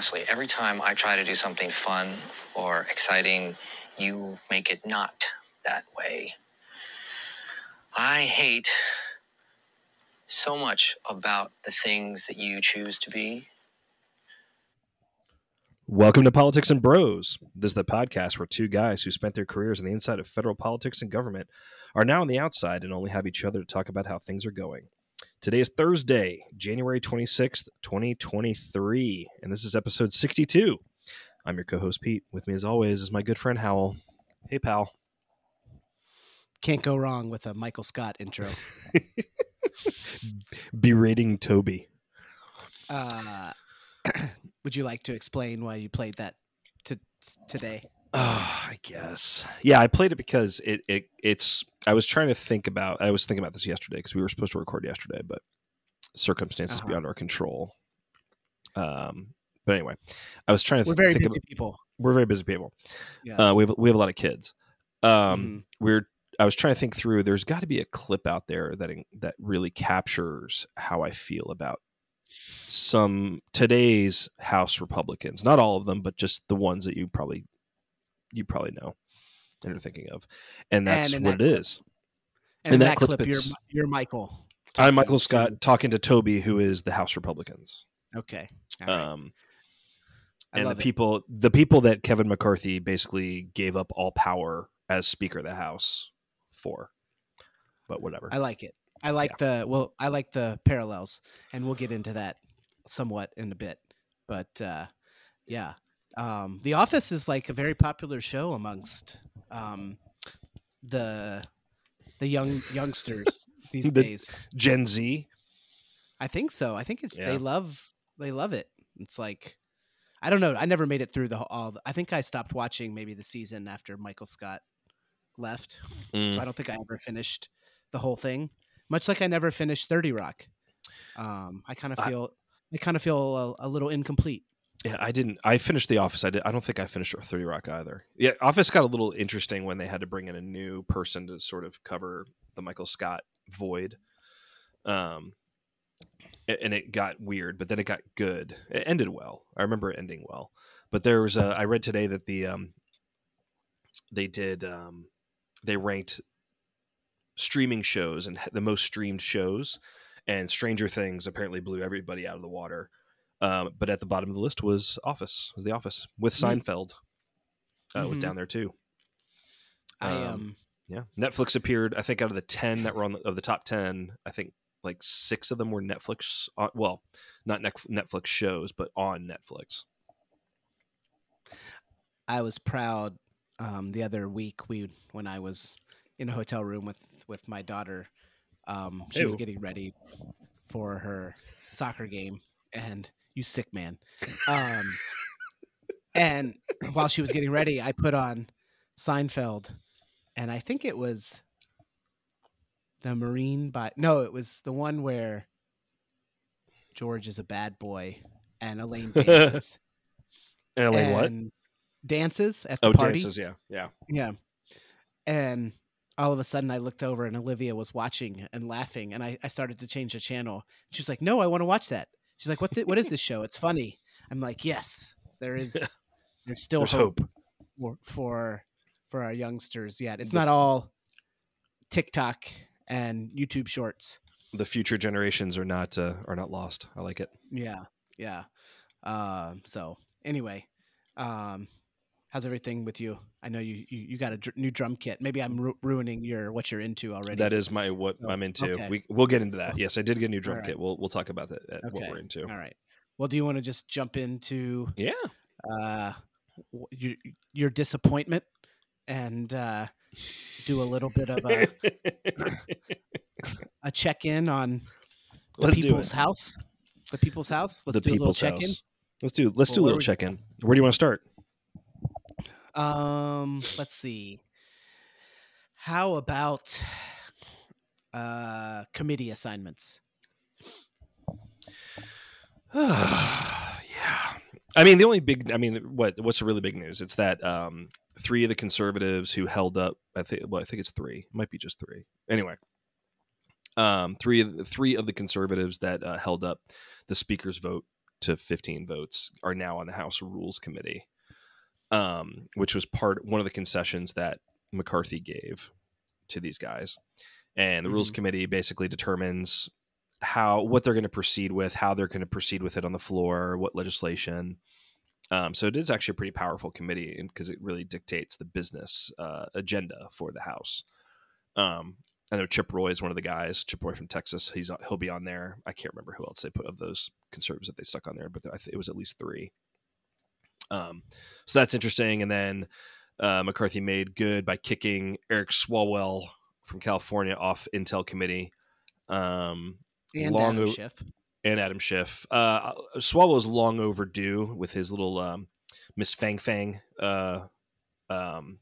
Honestly, every time I try to do something fun or exciting, you make it not that way. I hate so much about the things that you choose to be. Welcome to Politics and Bros. This is the podcast where two guys who spent their careers on the inside of federal politics and government are now on the outside and only have each other to talk about how things are going. Today is Thursday, January 26th, 2023, and this is episode 62. I'm your co host, Pete. With me, as always, is my good friend Howell. Hey, pal. Can't go wrong with a Michael Scott intro. Berating Toby. Uh, would you like to explain why you played that to, today? Oh, I guess. Yeah, I played it because it, it it's I was trying to think about I was thinking about this yesterday because we were supposed to record yesterday, but circumstances Uh-huh. beyond our control. Um but anyway, I was trying to We're th- very think busy about- people. we're very busy people. Yes. Uh, we have we have a lot of kids. Um, Mhm. we're I was trying to think through. There's got to be a clip out there that that really captures how I feel about some today's House Republicans. Not all of them, but just the ones that you probably you probably know and are thinking of. And that's in what that it is. and in that that clip, clip, you're, you're Michael. I'm Michael Scott to- talking to Toby, who is the House Republicans. Okay. Right. Um, and the it. people the people that Kevin McCarthy basically gave up all power as Speaker of the House for. But whatever. I like it. I like the well. I like the parallels, and we'll get into that somewhat in a bit. But uh, yeah, um, The Office is like a very popular show amongst um, the the young youngsters these The- days. Gen Z. I think so. I think it's Yeah. they love they love it. It's like I don't know. I never made it through the all. The, I think I stopped watching maybe the season after Michael Scott left. Mm. So I don't think I ever finished the whole thing. Much like I never finished Thirty Rock. Um, I kind of I- feel I kind of feel a, a little incomplete. Yeah, I didn't. I finished The Office. I did. I don't think I finished Thirty Rock either. Yeah, Office got a little interesting when they had to bring in a new person to sort of cover the Michael Scott void. Um, and it got weird, but then it got good. It ended well. I remember it ending well. But there was a. I read today that the um, they did um, they ranked streaming shows and the most streamed shows, and Stranger Things apparently blew everybody out of the water. Um, but at the bottom of the list was Office, was The Office with Mm. Seinfeld. Uh, was Mhm. down there too. I Um, um Yeah, Netflix appeared. I think out of the ten that were on the, of the top ten, I think like six of them were Netflix. On, well, not Netflix shows, but on Netflix. I was proud um, the other week we when I was in a hotel room with with my daughter. Um, she was getting ready for her soccer game, and you sick man. Um, and while she was getting ready, I put on Seinfeld, and I think it was the Marine by no, it was the one where George is a bad boy and Elaine dances. And Elaine, what? dances at the Oh, party. dances. Yeah, yeah. Yeah. And all of a sudden I looked over and Olivia was watching and laughing and I, I started to change the channel. She was like, No, I want to watch that. She's like, What the, what is this show? It's funny. I'm like, Yes, there is there's still There's hope, hope. For, for for our youngsters yet. It's The not all TikTok and YouTube shorts. The future generations are not uh, are not lost. I like it. Yeah. Yeah. Um, so anyway, um, how's everything with you? I know you you, you got a dr- new drum kit. Maybe I'm ru- ruining your what you're into already. That is my what So, I'm into. okay. We we'll get into that. Yes, I did get a new drum Alright. kit. We'll we'll talk about that. uh, What we're into. all right. Well, do you want to just jump into Yeah. uh, your your disappointment and uh, do a little bit of a, a check in on the Let's people's house? The people's house. Let's the do a little check house. Let's do let's Well, do a little check in. Where do you want to start? Um, let's see. How about uh, committee assignments? yeah. I mean, the only big, I mean, what what's the really big news? It's that um, three of the conservatives who held up, I think, well, I think it's three, it might be just three. Anyway, Um, three of the, three of the conservatives that uh, held up the speaker's vote to 15 votes are now on the House Rules Committee, um, which was part one of the concessions that McCarthy gave to these guys. And the Rules Mhm. Committee basically determines how what they're going to proceed with, how they're going to proceed with it on the floor, what legislation. Um, so it is actually a pretty powerful committee because it really dictates the business uh, agenda for the House. Um, I know Chip Roy is one of the guys. Chip Roy from Texas. He's he'll be on there. I can't remember who else they put of those conservatives that they stuck on there, but I think it was at least three. Um, so that's interesting. And then uh, McCarthy made good by kicking Eric Swalwell from California off Intel committee. Um, And long Adam o- Schiff. and Adam Schiff. Uh, Swalwell is long overdue with his little um, Miss Fang Fang uh, um,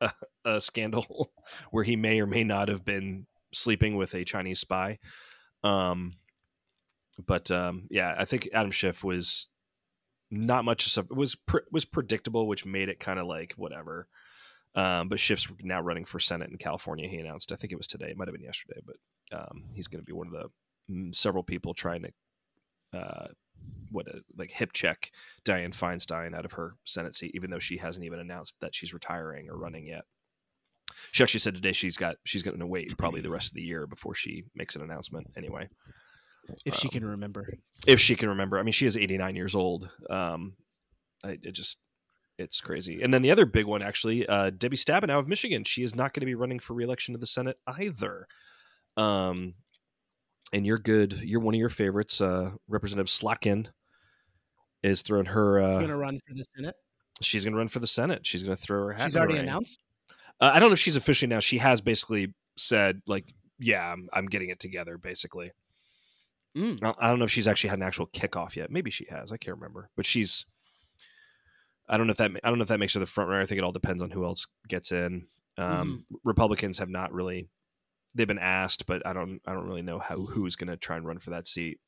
uh, scandal, where he may or may not have been sleeping with a Chinese spy. Um, but um, yeah, I think Adam Schiff was not much of was pre- was predictable, which made it kind of like whatever. Um, but Schiff's now running for Senate in California. He announced, I think it was today, it might have been yesterday, but um, he's going to be one of the mm, several people trying to uh, what a, like hip check Dianne Feinstein out of her Senate seat, even though she hasn't even announced that she's retiring or running yet. She actually said today she's got she's going to wait probably the rest of the year before she makes an announcement. Anyway, If she um, can remember. if she can remember, I mean, she is 89 years old. Um, I, it just it's crazy. And then the other big one, actually, uh, Debbie Stabenow of Michigan. She is not going to be running for reelection to the Senate either. Um, and you're good. You're one of your favorites, uh, Representative Slotkin, is throwing her. Uh, going to run for the Senate. she's going to run for the Senate. She's going to throw her hat. She's already announced. Uh, I don't know if she's officially now. She has basically said, like, yeah, I'm, I'm getting it together, basically. Mm. I don't know if she's actually had an actual kickoff yet. Maybe she has. I can't remember. But she's. I don't know if that. I don't know if that makes her the front runner. I think it all depends on who else gets in. Um, Republicans have not really. They've been asked, but I don't. I don't really know how who's going to try and run for that seat.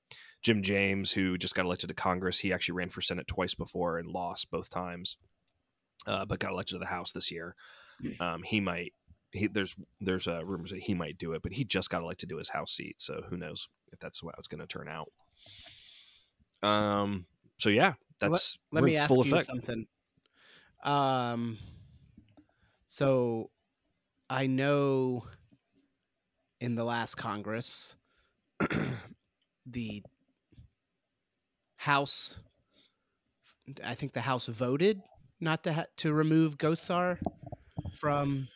Jim James, who just got elected to Congress, he actually ran for Senate twice before and lost both times, uh, but got elected to the House this year. Um, he might. He, there's there's uh, rumors that he might do it, but he just got elected to his House seat, so who knows if that's how it's going to turn out. Um. So yeah, that's Let we're me ask you effect. something. Um, so I know in the last Congress, the House, I think the House voted not to ha- to remove Gosar from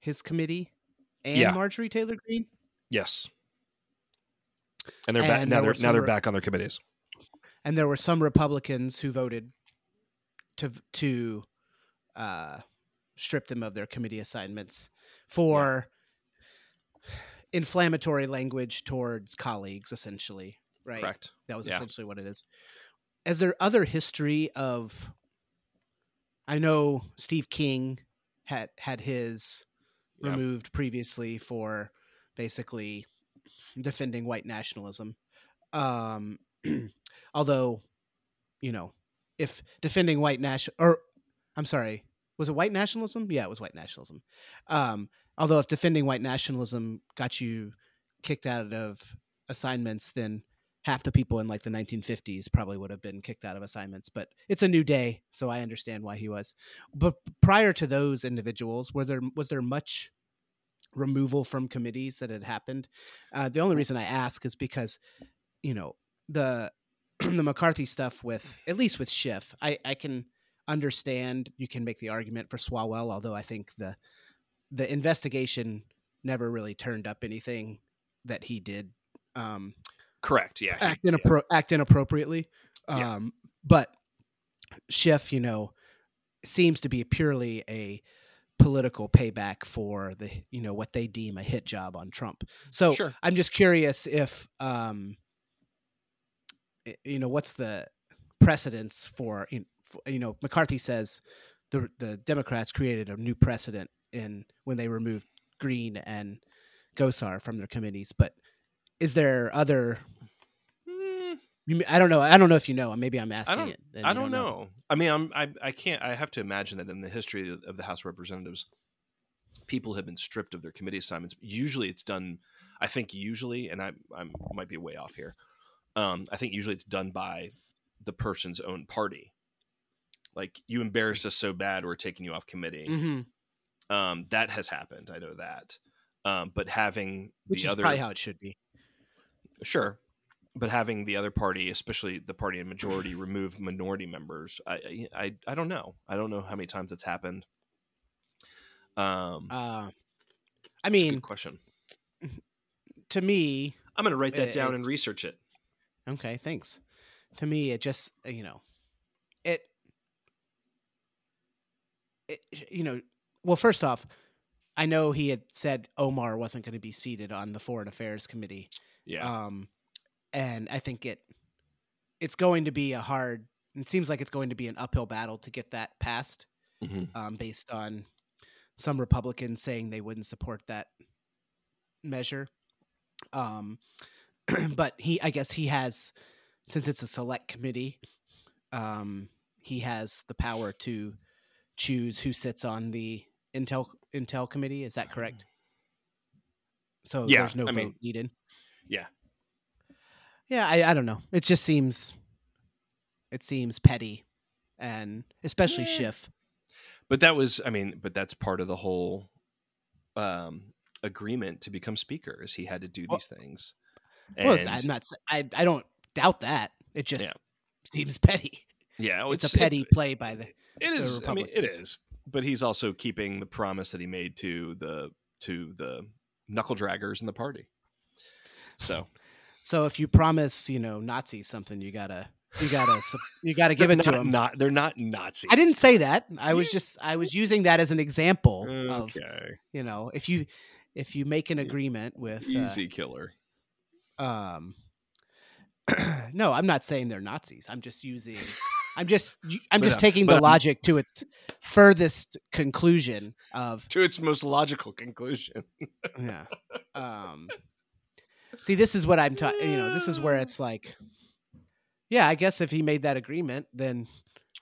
his committee and Yeah. Marjorie Taylor Greene. Yes. And they're back now. They're now they're back on their committees. and there were some Republicans who voted to to uh, strip them of their committee assignments for inflammatory language towards colleagues. Essentially, right? Correct. That was Yeah. essentially what it is. Is there other history of? I know Steve King had had his Yeah. removed previously for basically defending white nationalism. Um, although, you know, if defending white national or I'm sorry, was it white nationalism? Yeah, it was white nationalism. Um, although if defending white nationalism got you kicked out of assignments, then half the people in like the 1950s probably would have been kicked out of assignments. But it's a new day, so I understand why he was. But prior to those individuals, were there was there much removal from committees that had happened? Uh, the only reason I ask is because, you know, the the McCarthy stuff with at least with Schiff, I I can understand you can make the argument for Swalwell, although I think the the investigation never really turned up anything that he did um, Correct. Yeah. he- act yeah. act inappropriately. Yeah. Um, but Schiff, you know, seems to be purely a political payback for the you know what they deem a hit job on Trump. So Sure. I'm just curious if um, you know what's the precedence for you know, f- you know McCarthy says the the Democrats created a new precedent in when they removed Greene and Gosar from their committees, but is there other I don't know. I don't know if you know. Maybe I'm asking don't- it. I you don't know. I mean, I'm, I I can't. I have to imagine that in the history of the House of Representatives, people have been stripped of their committee assignments. Usually, it's done. I think usually, and I I might be way off here. Um, I think usually it's done by the person's own party. Like you embarrassed us so bad, we're taking you off committee. Mm-hmm. Um, that has happened. I know that. Um, but having Which the is other probably how it should be. Sure. But having the other party, especially the party in majority, remove minority members, I, I, I don't know. I don't know how many times it's happened. Um, Uh, I mean, question. to me, I'm going to write that it- down it- and research it. okay, thanks. To me, it just uh, you know, it, it you know, well, first off, I know he had said Omar wasn't going to be seated on the Foreign Affairs Committee. Yeah. Um, and I think it it's going to be a hard. It seems like it's going to be an uphill battle to get that passed, Mhm. um, based on some Republicans saying they wouldn't support that measure. Um, but he, I guess, he has since it's a select committee, um, he has the power to choose who sits on the intel intel committee. Is that correct? So Yeah, there's no I vote mean- needed. Yeah. Yeah, I, I don't know. It just seems it seems petty and especially Eh. Schiff. But that was, I mean, but that's part of the whole um, agreement to become speaker is he had to do Well- these things. Well, I'm not I I don't doubt that. It just Yeah. seems petty. yeah, oh, It's, a petty it- play by the It is. I mean, it is. But he's also keeping the promise that he made to the to the knuckle draggers in the party. So So if you promise, you know, Nazi something, you gotta you gotta you gotta give it to them. Not they're not Nazis. I didn't say that. I was just I was using that as an example of you know if you if you make an agreement with uh, easy killer. um no i'm not saying they're nazis i'm just using i'm just I'm But, just uh, taking the um, logic to its furthest conclusion of To its most logical conclusion. yeah um see this is what i'm talking you know this is where it's like yeah i guess if he made that agreement then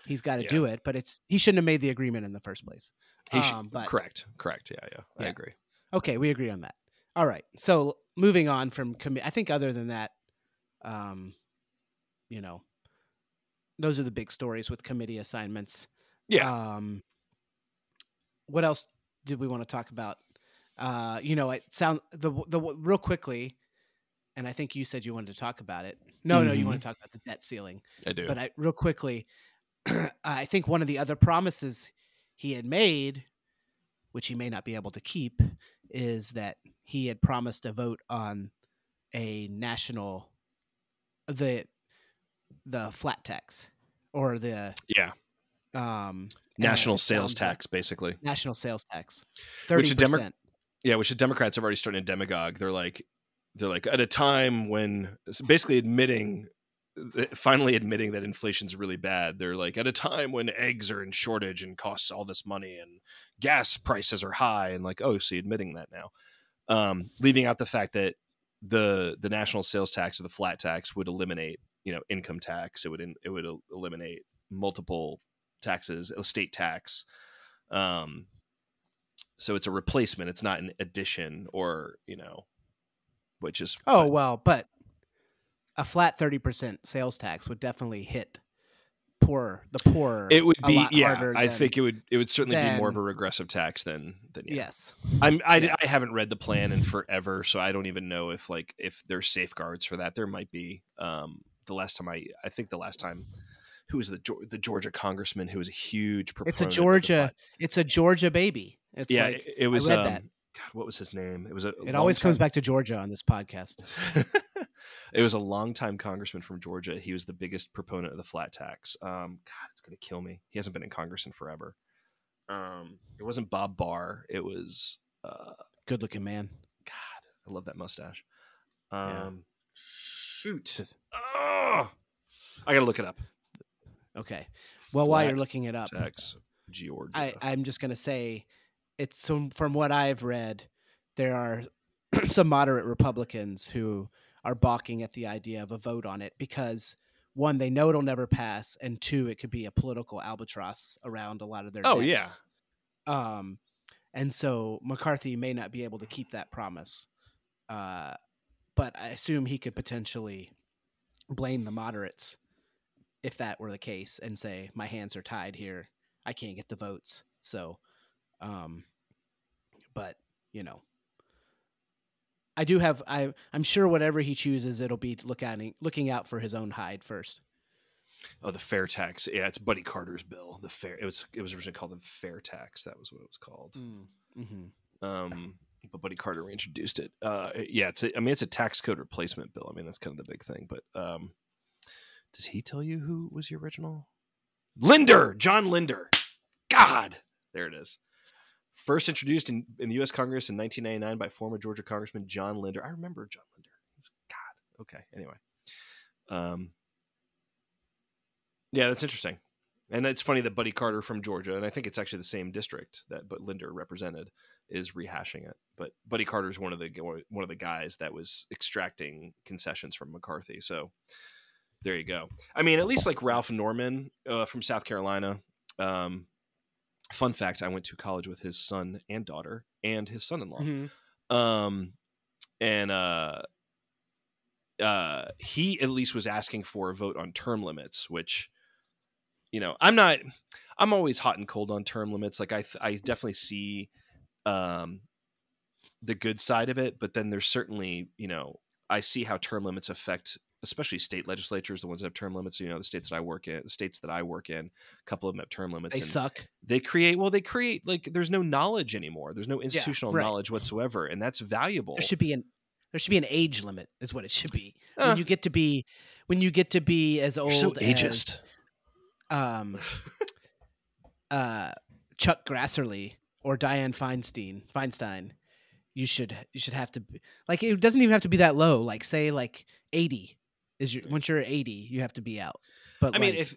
he's got to Yeah. do it but it's he shouldn't have made the agreement in the first place He should- Um, but- correct, correct. Yeah, yeah, I agree. Okay, we agree on that. All right. So moving on from commi- I think other than that, um, you know, those are the big stories with committee assignments. Yeah, Um, what else did we want to talk about? Uh, you know, it sound the the real quickly, and I think you said you wanted to talk about it. No, no, you want to talk about the debt ceiling. I do. But I real quickly, I think one of the other promises he had made, which he may not be able to keep, is that he had promised a vote on a national the the flat tax or the yeah, um national uh, sales tax, basically. national sales tax 30% the Demo- Yeah, which the Democrats have already started a demagogue. They're like, they're like at a time when basically admitting, uh, finally admitting that inflation's really bad. They're like at a time when eggs are in shortage and costs all this money and gas prices are high and like, oh, so you're admitting that now, um, leaving out the fact that the the national sales tax or the flat tax would eliminate you know income tax. It would in, it would eliminate multiple taxes, estate tax. Um, so it's a replacement. It's not an addition or you know, which is oh but- well but a flat 30% sales tax would definitely hit poor the poor it would a be lot yeah. harder I than- think it would it would certainly be more of a regressive tax than than yeah. yes I'm I, Yeah. I haven't read the plan in forever, so I don't even know if like if there's safeguards for that. There might be. Um, the last time I I think the last time who was the the Georgia congressman who was a huge proponent. it's a Georgia it's a Georgia baby it's yeah, like it, it was. um, that. God, what was his name? It was a. it always comes back to Georgia on this podcast it was a longtime congressman from Georgia. He was the biggest proponent of the flat tax. Um, God, it's gonna kill me. He hasn't been in Congress in forever. Um, it wasn't Bob Barr. It was. Uh, good looking man God, I love that mustache. Yeah. Um, shoot. Just- Ugh. I gotta look it up. okay well while you're looking it up Tax Georgia. I, I'm just gonna say it's from from what I've read, there are some moderate Republicans who are balking at the idea of a vote on it because one, they know it'll never pass, and two, it could be a political albatross around a lot of their. Oh, yeah. Um, and so McCarthy may not be able to keep that promise. Uh, but I assume he could potentially blame the moderates if that were the case and say my hands are tied here. I can't get the votes. So, um, but you know, I do have I I'm sure whatever he chooses, it'll be look at looking out for his own hide first. Oh, the fair tax. Yeah, it's Buddy Carter's bill. The fair. It was. It was originally called the fair tax. That was what it was called. Mm-hmm. Um, but Buddy Carter reintroduced it. Uh, yeah, it's. A, I mean, it's a tax code replacement bill. I mean, that's kind of the big thing. But um, does he tell you who was the original? Linder, John Linder. God, there it is. First introduced in, in the U.S. Congress in 1999 by former Georgia Congressman John Linder. I remember John Linder. God. Okay. Anyway. Um, yeah, that's interesting. And it's funny that Buddy Carter from Georgia, and I think it's actually the same district that but Linder represented, is rehashing it. But Buddy Carter is one of the one of the guys that was extracting concessions from McCarthy. So there you go. I mean, at least like Ralph Norman uh, from South Carolina. Um, fun fact: I went to college with his son and daughter, and his son-in-law. Mm-hmm. Um, and uh, uh, he at least was asking for a vote on term limits, which you know, I'm not. I'm always hot and cold on term limits. Like I, I definitely see um, the good side of it, but then there's certainly, you know, I see how term limits affect, especially state legislatures, the ones that have term limits. You know, the states that I work in, the states that I work in, a couple of them have term limits. They suck. They create. Well, they create like there's no knowledge anymore. There's no institutional right. knowledge whatsoever, and that's valuable. There should be an there should be an age limit, is what it should be. Uh. When you get to be when you get to be as old so as um, uh, Chuck Grassley or Dianne Feinstein, Feinstein, you should you should have to be, like it doesn't even have to be that low. Like say like eighty is your once you're eighty, you have to be out. But I mean, if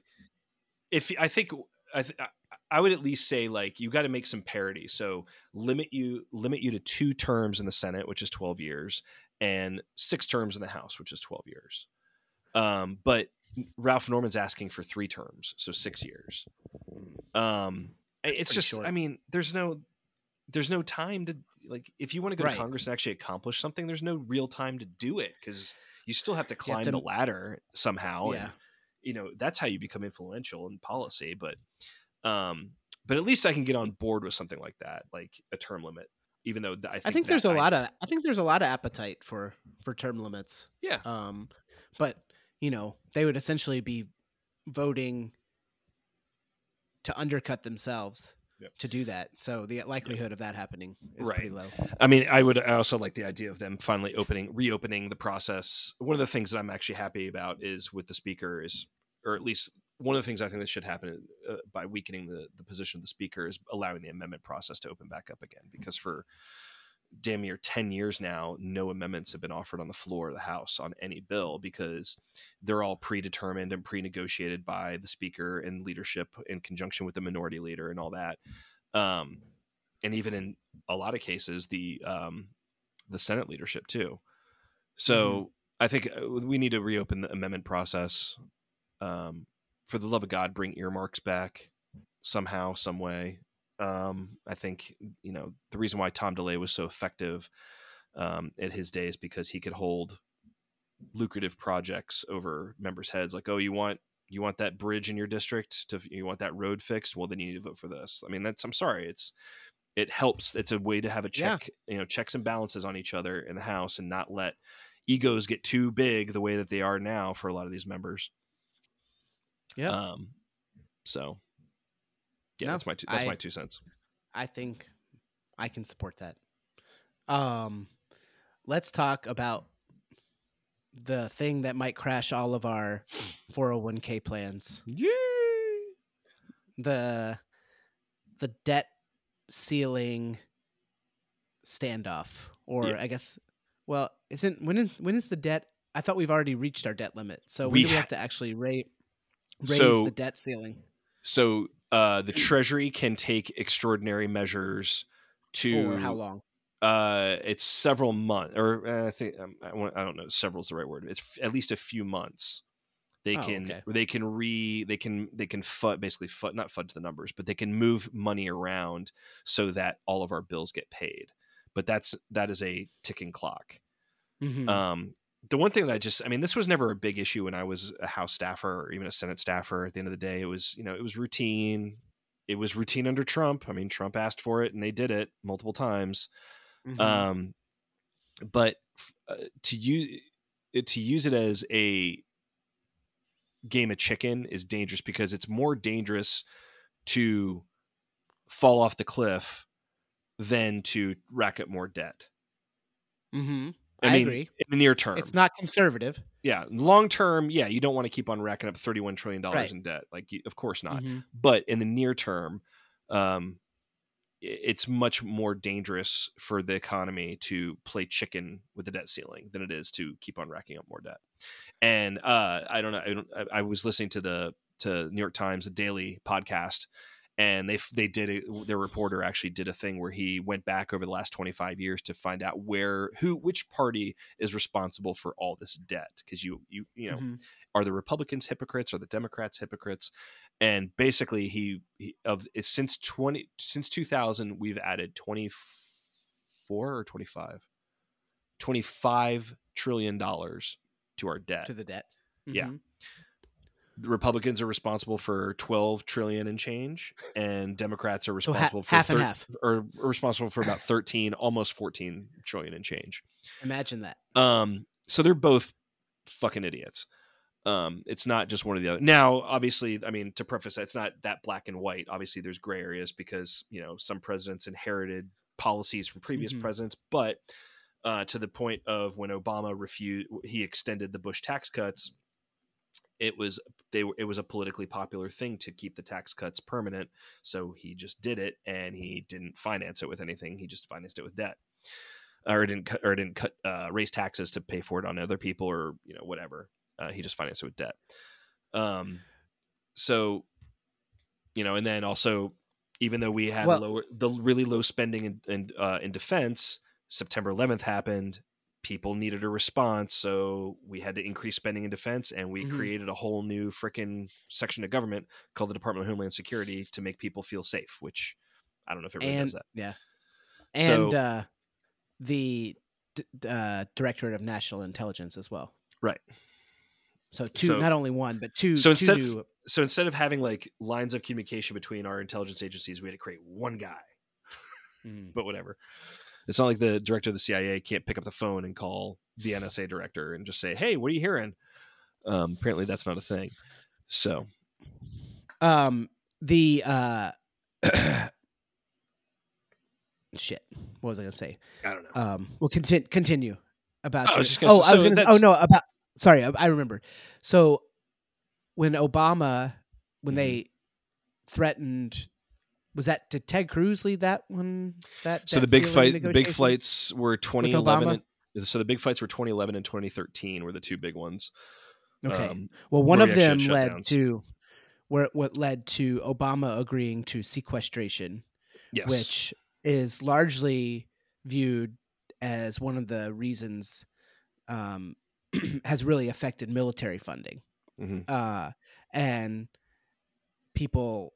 if I think I th- I would at least say like you got to make some parity. So limit you limit you to two terms in the Senate, which is twelve years, and six terms in the House, which is twelve years. Um, but Ralph Norman's asking for three terms, so six years. Um, it's just, short. I mean, there's no, there's no time to like if you want to go Right. to Congress and actually accomplish something. There's no real time to do it because you still have to You have climb to- the ladder somehow. yeah, And, you know that's how you become influential in policy. But, um, but at least I can get on board with something like that, like a term limit. Even though th- I think, I think there's a lot of I think there's a lot of appetite for for term limits. yeah. Um, but you know they would essentially be voting to undercut themselves Yep. to do that. So the likelihood of that happening is pretty low. I mean, I would I also like the idea of them finally opening, reopening the process. One of the things that I'm actually happy about is with the speaker is, or at least one of the things I think that should happen uh, by weakening the the position of the speaker is allowing the amendment process to open back up again. Because for damn near 10 years now, no amendments have been offered on the floor of the House on any bill because they're all predetermined and pre negotiated by the speaker and leadership in conjunction with the minority leader and all that. Um, and even in a lot of cases, the um, the Senate leadership too. So I think uh, we need to reopen the amendment process. Um, for the love of God, bring earmarks back somehow, some way. Um, I think you know the reason why Tom DeLay was so effective um, at his days because he could hold lucrative projects over members' heads. Like, oh, you want you want that bridge in your district to you want that road fixed? Well, then you need to vote for this. I mean, that's I'm sorry, it's it helps. It's a way to have a Yeah. check, you know, checks and balances on each other in the house and not let egos get too big the way that they are now for a lot of these members. Yeah. Um. So. Yeah, No, that's my two, that's my two cents. I think I can support that. Um, let's talk about the thing that might crash all of our 401k plans. Yay! The the debt ceiling standoff or Yeah. I guess well, isn't when is, when is the debt I thought we've already reached our debt limit. So We we have to actually rate raise So- the debt ceiling? So uh, the Treasury can take extraordinary measures to For how long? Uh, it's several months, or uh, I think um, I, want, I don't know. Several is the right word. It's f- at least a few months They Oh, can okay. they can re they can they can fud basically fud not fud to the numbers, but they can move money around so that all of our bills get paid. But that's that is a ticking clock. Mhm. Um, the one thing that I just, I mean, this was never a big issue when I was a House staffer or even a Senate staffer. At the end of the day, it was, you know, it was routine. It was routine under Trump. I mean, Trump asked for it and they did it multiple times. Mhm. Um, but f- uh, to use to use it as a game of chicken is dangerous because it's more dangerous to fall off the cliff than to rack up more debt. Mhm. I, I mean, agree. in the near term. It's not conservative. yeah long term yeah you don't want to keep on racking up 31 trillion dollars Right. in debt like you, of course not Mhm. but in the near term um it's much more dangerous for the economy to play chicken with the debt ceiling than it is to keep on racking up more debt and uh i don't know i, don't, I, I was listening to the to new york times the daily podcast and they they did it their reporter actually did a thing where he went back over the last 25 years to find out where who which party is responsible for all this debt because you you you know Mhm. are the republicans hypocrites are the democrats hypocrites and basically he, he of since 20 since 2000 we've added 24 or 25 25 trillion dollars to our debt to the debt. Yeah. The republicans are responsible for 12 trillion and change and democrats are So ha- responsible for half and half. are responsible for about 13 almost 14 trillion and change Imagine that. um, so they're both fucking idiots. Um, it's not just one or the other. Now, obviously, I mean, to preface that, it's not that black and white. Obviously, there's gray areas because you know some presidents inherited policies from previous Mhm. presidents, but uh, to the point of when Obama refused, he extended the Bush tax cuts. It was they were it was a politically popular thing to keep the tax cuts permanent, so he just did it, and he didn't finance it with anything. He just financed it with debt or didn't cut or didn't cut uh, raise taxes to pay for it on other people or you know whatever. Uh, he just financed it with debt. Um, so you know, and then also, even though we had Well- lower the really low spending in in, uh, in defense, September 11th happened. People needed a response, so we had to increase spending in defense, and we Mhm. created a whole new freaking section of government called the Department of Homeland Security to make people feel safe. Which I don't know if everybody and does that. yeah, So- and uh, the d- uh, Directorate of National Intelligence as well. Right. So two, So- not only one, but two. so two instead of- so instead of having like lines of communication between our intelligence agencies, we had to create one guy. Mm. But whatever. It's not like the director of the CIA can't pick up the phone and call the NSA director and just say, "Hey, what are you hearing?" Um, apparently, that's not a thing. So, um, the uh, shit. What was I gonna say? I don't know. Um, we'll continue. Continue about. Oh, I was gonna oh, say- I was gonna. Oh no, about. Sorry, I, I remember. So when Obama, when Mhm. they threatened, was that did Ted Cruz lead that one? That so the big fight, the big flights were 2011. And, so the big fights were 2011 and 2013 were the two big ones. Okay. Um, Well, one of them led to where what led to Obama agreeing to sequestration, yes. which is largely viewed as one of the reasons um, has really affected military funding. Mhm. Uh, and people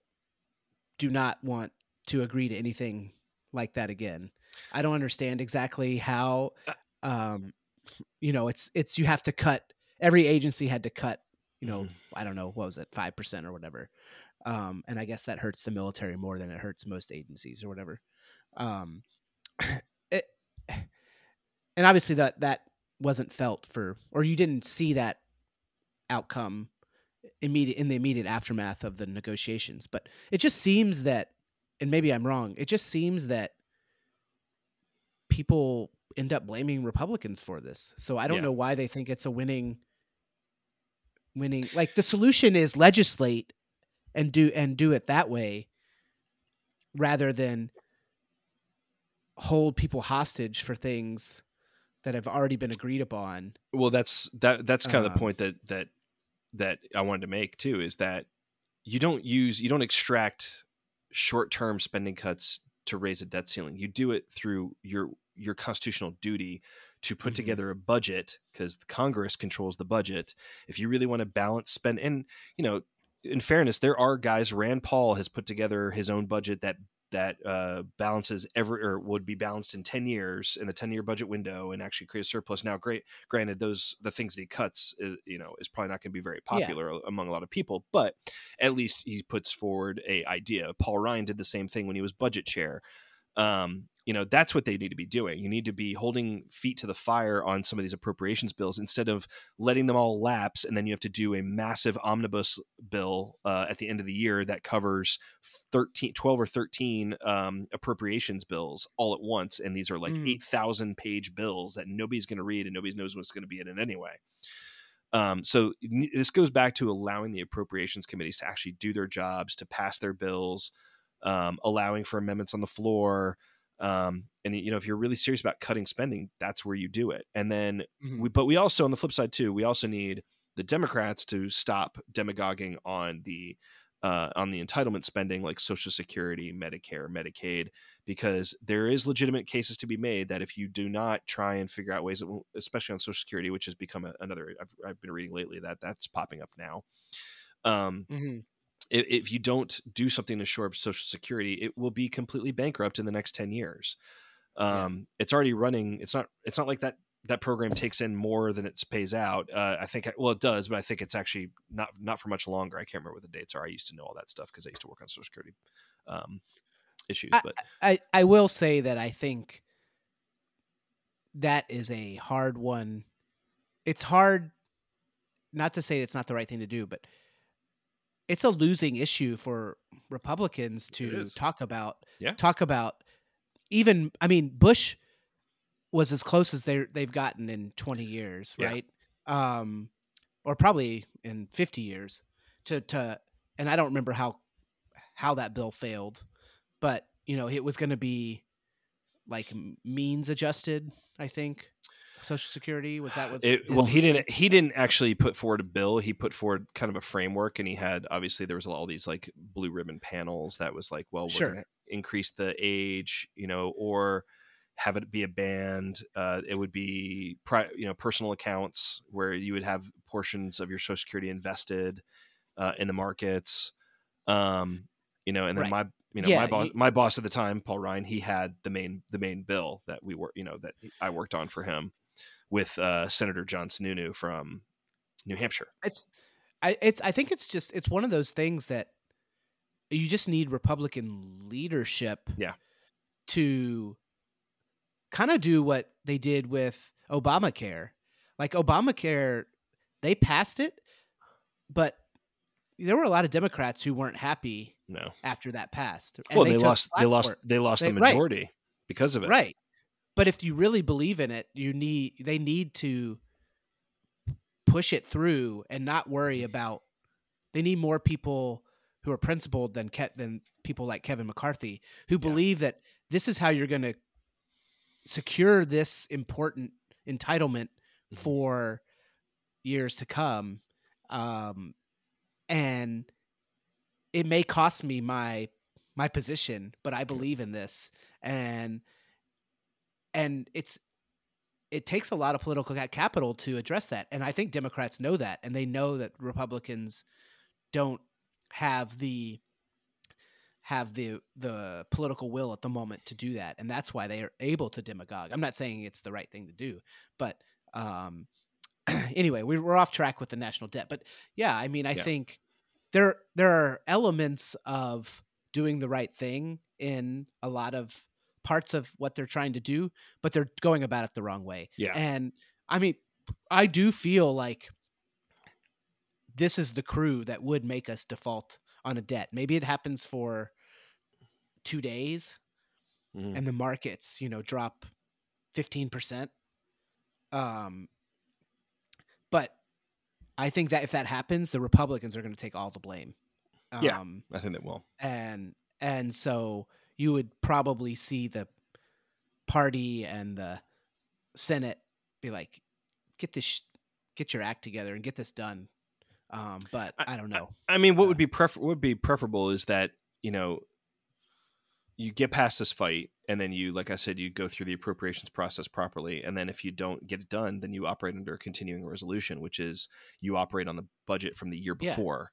do not want to agree to anything like that again. I don't understand exactly how Uh um, you know, it's it's you have to cut every agency had to cut, you know, Mhm. I don't know, what was it, five percent or whatever. Um, and I guess that hurts the military more than it hurts most agencies or whatever. Um, it, and obviously that that wasn't felt for, or you didn't see that outcome immediate in the immediate aftermath of the negotiations. But it just seems that, and maybe I'm wrong. It just seems that people end up blaming Republicans for this. So I don't Yeah. know why they think it's a winning winning like the solution is legislate and do and do it that way rather than hold people hostage for things that have already been agreed upon. well that's that that's kind of the Um, point that that that i wanted to make too is that you don't use you don't extract short-term spending cuts to raise a debt ceiling you do it through your your constitutional duty to put Mhm. together a budget because the Congress controls the budget. If you really want to balance spend, and you know, in fairness, there are guys. Rand Paul has put together his own budget that that uh, balances every or would be balanced in 10 years in the 10 year budget window and actually create a surplus. Now great granted those the things that he cuts is you know is probably not going to be very Yeah. popular among a lot of people but at least he puts forward a idea. Paul ryan did the same thing when he was budget chair. Um, you know that's what they need to be doing you need to be holding feet to the fire on some of these appropriations bills instead of letting them all lapse and then you have to do a massive omnibus bill uh, at the end of the year that covers 13 12 or 13 um, appropriations bills all at once and these are like Mm. 8000 page bills that nobody's going to read and nobody knows what's going to be in it anyway um, so this goes back to allowing the appropriations committees to actually do their jobs to pass their bills um, allowing for amendments on the floor um, and you know if you're really serious about cutting spending that's where you do it and then Mhm. we, but we also on the flip side too we also need the democrats to stop demagoguing on the uh, on the entitlement spending like social security medicare medicaid because there is legitimate cases to be made that if you do not try and figure out ways that will, especially on social security which has become a, another I've, I've been reading lately that that's popping up now um, Mhm. If, if you don't do something to shore up social security it will be completely bankrupt in the next 10 years Yeah. um, it's already running it's not it's not like that that program takes in more than it pays out uh, i think well it does but i think it's actually not not for much longer i can't remember what the dates are i used to know all that stuff because i used to work on social security um, issues I- but I, I will say that I think that is a hard one. It's hard not to say it's not the right thing to do, but it's a losing issue for Republicans to talk about. Yeah. Talk about even I mean Bush was as close as they they've gotten in 20 years, Yeah. right? Um or probably in 50 years to to and I don't remember how how that bill failed, but you know, it was going to be like means adjusted, I think. Social security was that what It, well, he didn't. He didn't actually put forward a bill. He put forward kind of a framework, and he had obviously there was all these like blue ribbon panels that was like, well, we're Sure. to increase the age, you know, or have it be a band. Uh, it would be, pri- you know, personal accounts where you would have portions of your Social Security invested uh, in the markets. Um, you know, and then Right. my, you know, Yeah, my boss, you- my boss at the time, Paul Ryan, he had the main, the main bill that we were, you know, that I worked on for him with uh, Senator John Sununu from New Hampshire. it's I it's I think it's just it's one of those things that you just need Republican leadership Yeah. to kind of do what they did with Obamacare. Like Obamacare, they passed it, but there were a lot of Democrats who weren't happy No, after that passed. and well, they, took lost. They lost. They lost They- the right. majority because of it. Right. But if you really believe in it, you need they need to push it through and not worry about they need more people who are principled than Ke- than people like Kevin McCarthy who believe that this is how you're going to secure this important entitlement Mhm. for years to come. Um and it may cost me my my position but i believe in this. And and it's it takes a lot of political capital to address that and i think democrats know that and they know that republicans don't have the have the the political will at the moment to do that and that's why they are able to demagogue i'm not saying it's the right thing to do but um anyway we, we're off track with the national debt but yeah i mean i Yeah. think there there are elements of doing the right thing in a lot of parts of what they're trying to do but they're going about it the wrong way Yeah. and i mean i do feel like this is the crew that would make us default on a debt maybe it happens for two days Mhm. and the markets you know drop 15% um but i think that if that happens the republicans are going to take all the blame Yeah. um I think that will. and and so you would probably see the party and the senate be like get this sh- get your act together and get this done. Um but i, don't know. I mean, what Uh, would be prefer- would be preferable is that you know you get past this fight and then you like i said you go through the appropriations process properly. And then if you don't get it done then you operate under a continuing resolution which is you operate on the budget from the year Yeah. before.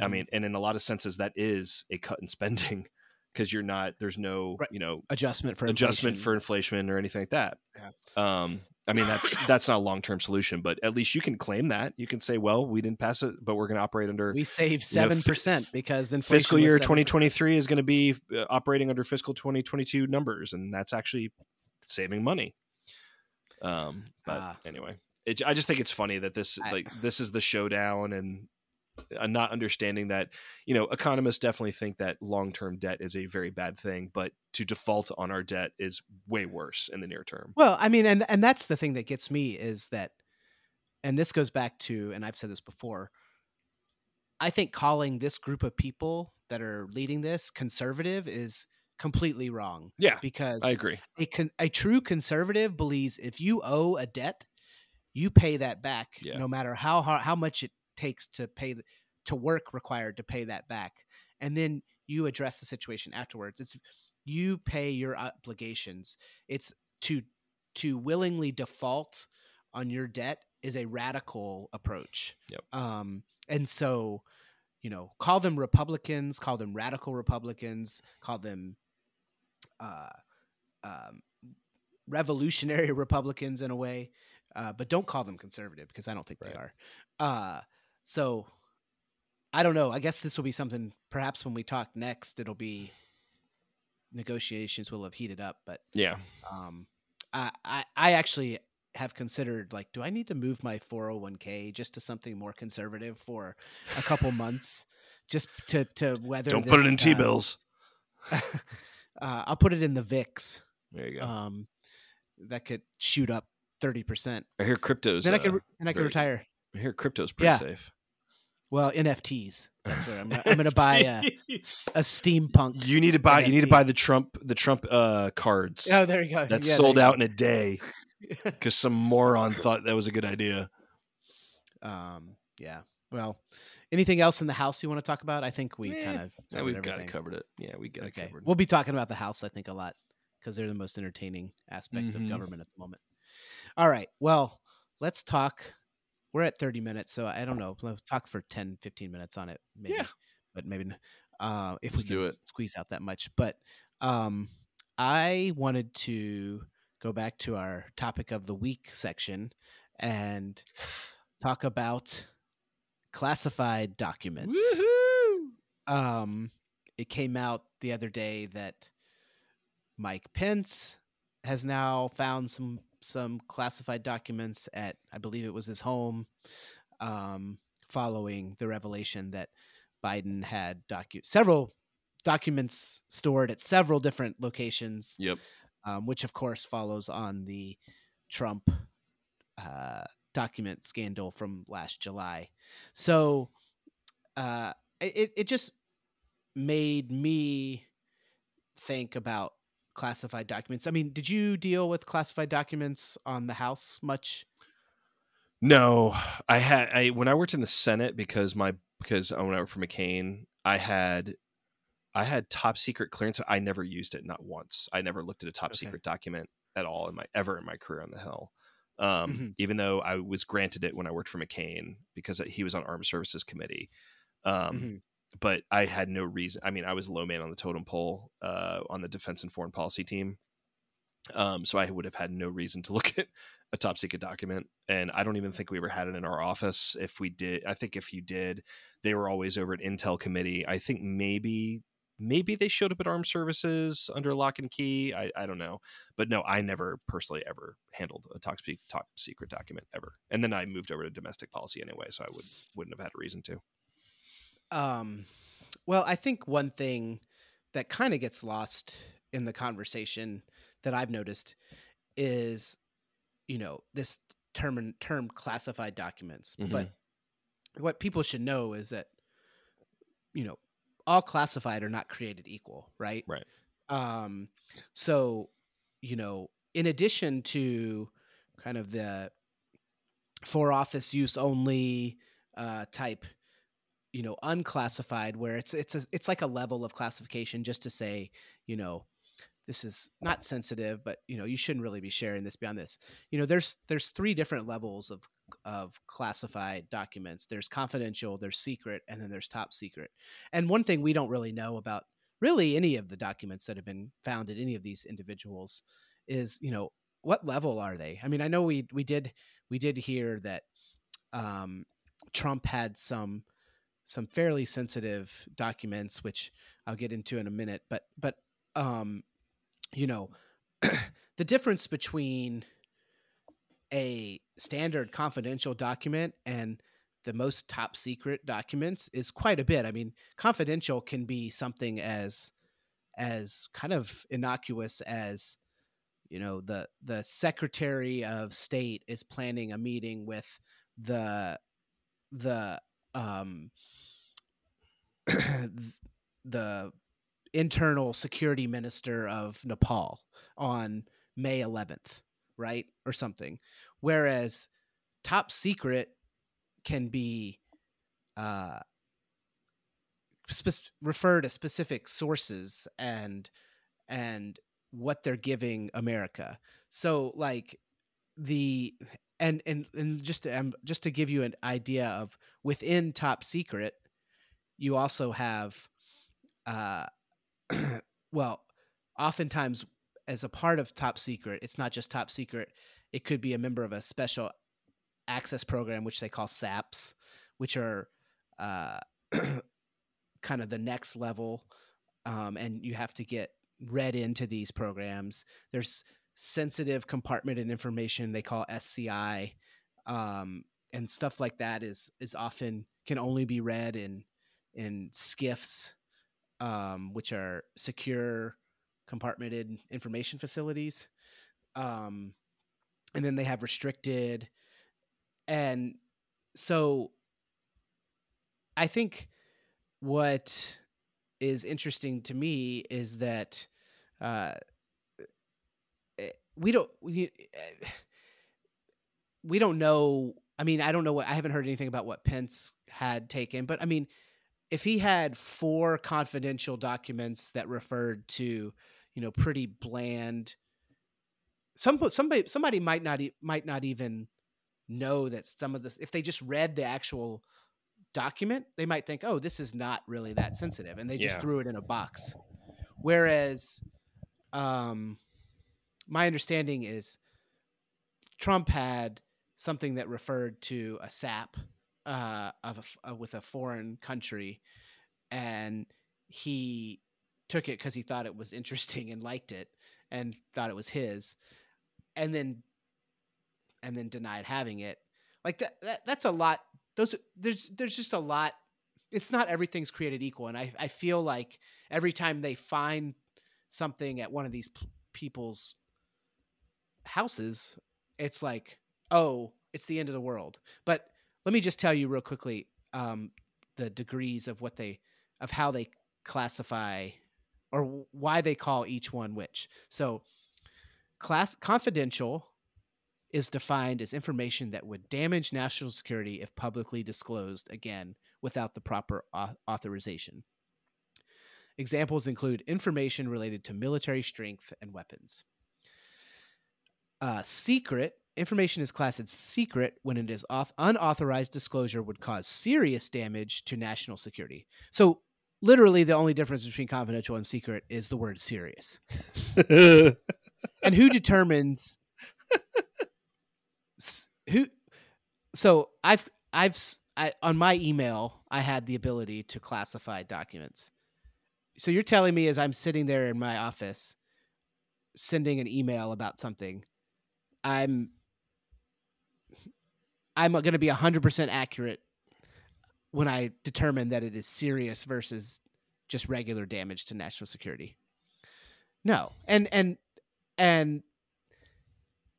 I mean and in a lot of senses that is a cut in spending because you're not there's no Right. you know adjustment for adjustment inflation. for inflation or anything like that Yeah. um i mean that's that's not a long-term solution but at least you can claim that you can say well we didn't pass it but we're going to operate under we save seven percent because inflation fiscal year 2023 is going to be uh, operating under fiscal 2022 numbers and that's actually saving money um but Ah. anyway it, i just think it's funny that this I- like this is the showdown and uh, not understanding that you know economists definitely think that long-term debt is a very bad thing but to default on our debt is way worse in the near term Well, I mean, and and that's the thing that gets me is that, and this goes back to, and I've said this before. I think calling this group of people that are leading this conservative is completely wrong yeah because i agree a con- a true conservative believes if you owe a debt, you pay that back, Yeah. no matter how hard, how much it takes to pay the, to work required to pay that back, and then you address the situation afterwards. It's you pay your obligations. It's to to willingly default on your debt is a radical approach. Yep. Um, and so, you know, call them Republicans, call them radical Republicans, call them uh, um, revolutionary Republicans in a way, uh, but don't call them conservative because I don't think Right. they are. Uh, so I don't know. I guess this will be something. Perhaps when we talk next, it'll be negotiations will have heated up. But yeah um, I, I I actually have considered like, do I need to move my 401k just to something more conservative for a couple months, just to to weather. don't put it in this, uh, t-bills uh, I'll put it in the VIX. there you go Um, that could shoot up thirty percent. i hear cryptos Then I uh, could re- then I could retire. i hear crypto's pretty Yeah. safe Well, NFTs. That's what I'm. Gonna, I'm gonna buy a steampunk. You need to buy. You need to buy the Trump the Trump uh, cards Oh, there you go. that Yeah, sold there out in a day because some moron thought that was a good idea. um. Yeah. Well, anything else in the house you want to talk about? I think we Eh, kind of Yeah, we've got it covered. It. Yeah, we got Okay. it covered. We'll be talking about the house, I think, a lot because they're the most entertaining aspect Mhm. of government at the moment. All right. Well, let's talk. We're at 30 minutes, so I don't know. Let's talk for 10, 15 minutes on it, maybe. Yeah. But maybe uh, if Let's we can squeeze out that much. But um, I wanted to go back to our topic of the week section and talk about classified documents Woohoo! um it came out the other day that Mike Pence has now found some some classified documents at I believe it was his home um following the revelation that Biden had docu- several documents stored at several different locations Yep. um, which of course follows on the Trump uh, document scandal from last July. So uh, it it just made me think about classified documents. I mean, did you deal with classified documents on the House much? No, I had I when I worked in the Senate because my because I worked for McCain, I had I had top secret clearance. I never used it, not once. I never looked at a top Okay. secret document at all in my ever in my career on the Hill. Um, Mhm. Even though I was granted it when I worked for McCain because he was on Armed Services Committee. Um, Mhm. But I had no reason. I mean, I was low man on the totem pole uh, on the Defense and Foreign Policy team. Um, so I would have had no reason to look at a top secret document. And I don't even think we ever had it in our office. If we did, I think if you did, they were always over at Intel committee. I think maybe maybe they showed up at armed services under lock and key. I, I don't know. But no, I never personally ever handled a top, top secret document ever. And then I moved over to domestic policy anyway, so I would wouldn't have had a reason to. Um, well, I think one thing that kind of gets lost in the conversation that I've noticed is, you know, this term term classified documents. But what people should know is that, you know, all classified are not created equal, right? Right. Um, so, you know, in addition to kind of the for office use only uh, type you know unclassified where it's it's a, it's like a level of classification just to say you know this is not sensitive but you know you shouldn't really be sharing this beyond this. You know there's there's three different levels of of classified documents. There's confidential there's secret and then there's top secret. And one thing we don't really know about really any of the documents that have been found at any of these individuals is you know what level are they? I mean i know we we did we did hear that um trump had some some fairly sensitive documents which i'll get into in a minute but but um you know the difference between a standard confidential document and the most top secret documents is quite a bit. I mean, confidential can be something as as kind of innocuous as you know the the secretary of state is planning a meeting with the the um the internal security minister of Nepal on May 11th, right? Or something. Whereas top secret can be uh, spe- refer to specific sources and and what they're giving America. So like the and and and just to, um, just to give you an idea of within top secret, you also have uh well, oftentimes as a part of top secret, it's not just top secret. It could be a member of a special access program, which they call SAPs, which are uh, kind of the next level. Um, and you have to get read into these programs. There's sensitive compartmented information they call SCI, um, and stuff like that is is often can only be read in in SCIFs um, which are secure compartmented information facilities. Um, and then they have restricted and so I think what is interesting to me is that uh, eh, we don't we, eh, we don't know. I mean, I don't know what I haven't heard anything about what Pence had taken, but I mean, if he had four confidential documents that referred to, you know, pretty bland. Some somebody somebody might not might not even know that some of the if they just read the actual document, they might think, "Oh, this is not really that sensitive," and they just Yeah. threw it in a box. Whereas, um, my understanding is Trump had something that referred to a SAP uh, of a uh, with a foreign country, and he took it because he thought it was interesting and liked it and thought it was his, and then and then denied having it. Like that, that that's a lot. Those there's there's just a lot. It's not everything's created equal, and I I feel like every time they find something at one of these p- people's houses, it's like oh, it's the end of the world. But let me just tell you real quickly um, the degrees of what they of how they classify or why they call each one which. So class confidential is defined as information that would damage national security if publicly disclosed again without the proper au- authorization. Examples include information related to military strength and weapons. Uh, secret information is classed as secret when it is auth- unauthorized disclosure would cause serious damage to national security. So, literally, the only difference between confidential and secret is the word serious. and who determines who so i've i've I, on my email i had the ability to classify documents so you're telling me as i'm sitting there in my office sending an email about something i'm i'm going to be 100% accurate when i determine that it is serious versus just regular damage to national security. No. And and and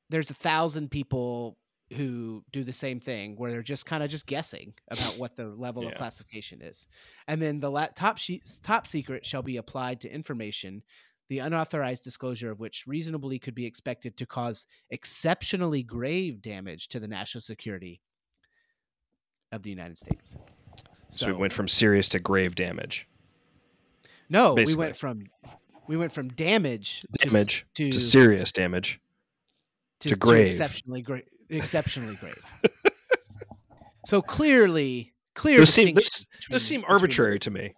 there's a thousand people who do the same thing where they're just kind of just guessing about what the level of classification is. And then the la- top sheet top secret shall be applied to information the unauthorized disclosure of which reasonably could be expected to cause exceptionally grave damage to the national security of the united states So, we went from serious to grave damage. No, basically. we went from we went from damage to Damage to, to serious damage. to, to grave. exceptionally great exceptionally grave. so clearly, clear Those seem, those, those seem arbitrary to me.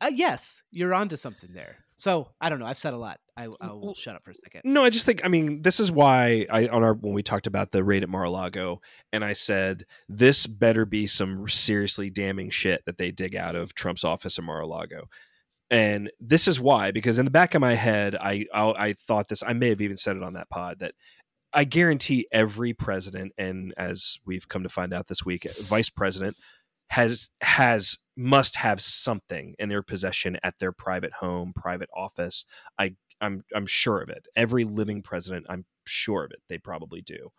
Uh, yes, you're onto something there. So I don't know. I've said a lot. I, I will Well, shut up for a second. No, I just think I mean this is why I on our when we talked about the raid at Mar-a-Lago and I said this better be some seriously damning shit that they dig out of Trump's office at Mar-a-Lago. And this is why because in the back of my head I I, I thought this I may have even said it on that pod that I guarantee every president and as we've come to find out this week vice president has has must have something in their possession at their private home, private office. I I'm I'm sure of it. Every living president, I'm sure of it. They probably do.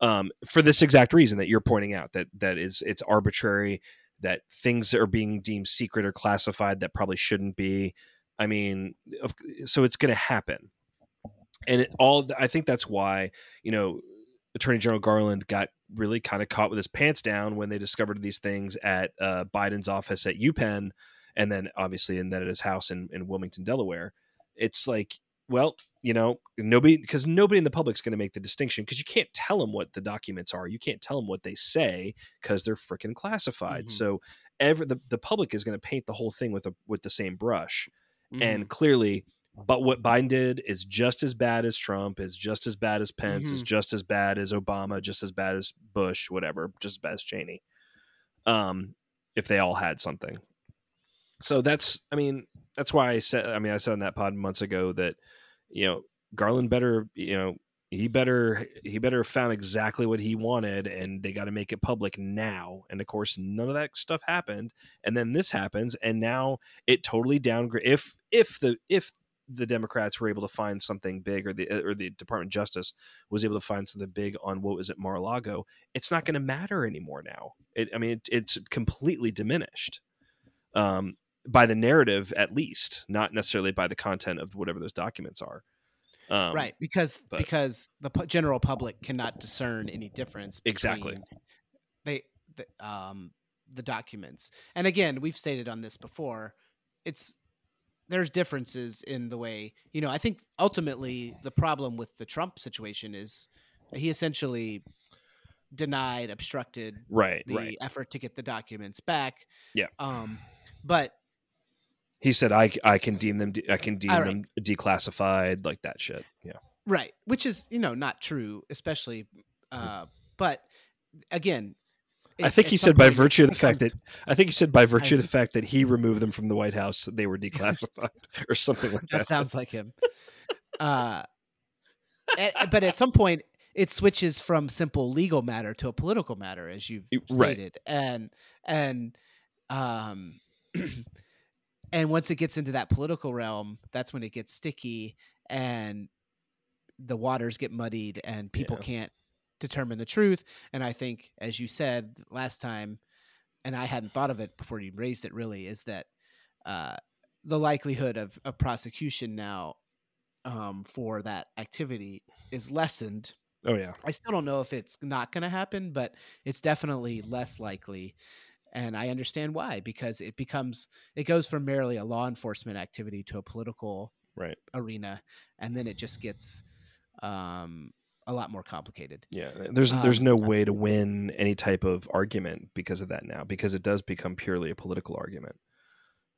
Um, for this exact reason that you're pointing out that that is it's arbitrary that things are being deemed secret or classified that probably shouldn't be. I mean, so it's going to happen, and it all. I think that's why you know Attorney General Garland got really kind of caught with his pants down when they discovered these things at uh, Biden's office at UPenn, and then obviously and then at his house in, in Wilmington, Delaware. It's like, well, you know, nobody because nobody in the public's going to make the distinction because you can't tell them what the documents are. You can't tell them what they say because they're freaking classified. Mhm. So ever the, the public is going to paint the whole thing with a with the same brush Mhm. and clearly but what biden did is just as bad as trump is just as bad as pence is Mhm. just as bad as obama just as bad as bush whatever just as bad as cheney um if they all had something so that's i mean that's why i said i mean i said on that pod months ago that you know garland better you know he better he better found exactly what he wanted and they got to make it public now and of course none of that stuff happened and then this happens and now it totally downgrade if if the if the democrats were able to find something big or the or the department of justice was able to find something big on what was at mar-a-lago it's not going to matter anymore now. It, i mean it, it's completely diminished um by the narrative at least not necessarily by the content of whatever those documents are. Um, right because but- because the general public cannot discern any difference Exactly. they the, um the documents. And again we've stated on this before it's there's differences in the way you know i think ultimately the problem with the trump situation is he essentially denied obstructed right the right. effort to get the documents back. Yeah. um but he said i, I can deem them de- i can deem right. them declassified like that shit. Yeah. Right which is you know not true especially uh but again I think he said by virtue of the fact that I think he said by virtue of the fact that he removed them from the White House, they were declassified or something like that. that sounds like him uh a- but at some point it switches from simple legal matter to a political matter as you've Y- right. stated and and um and once it gets into that political realm that's when it gets sticky and the waters get muddied and people Yeah. can't determine the truth and i think as you said last time and i hadn't thought of it before you raised it really is that uh the likelihood of, of prosecution now um, for that activity is lessened. Oh yeah, I still don't know if it's not going to happen, but it's definitely less likely. And I understand why, because it becomes, it goes from merely a law enforcement activity to a political right. arena. And then it just gets um, a lot more complicated. Yeah, there's there's Um, no way to win any type of argument because of that now, because it does become purely a political argument.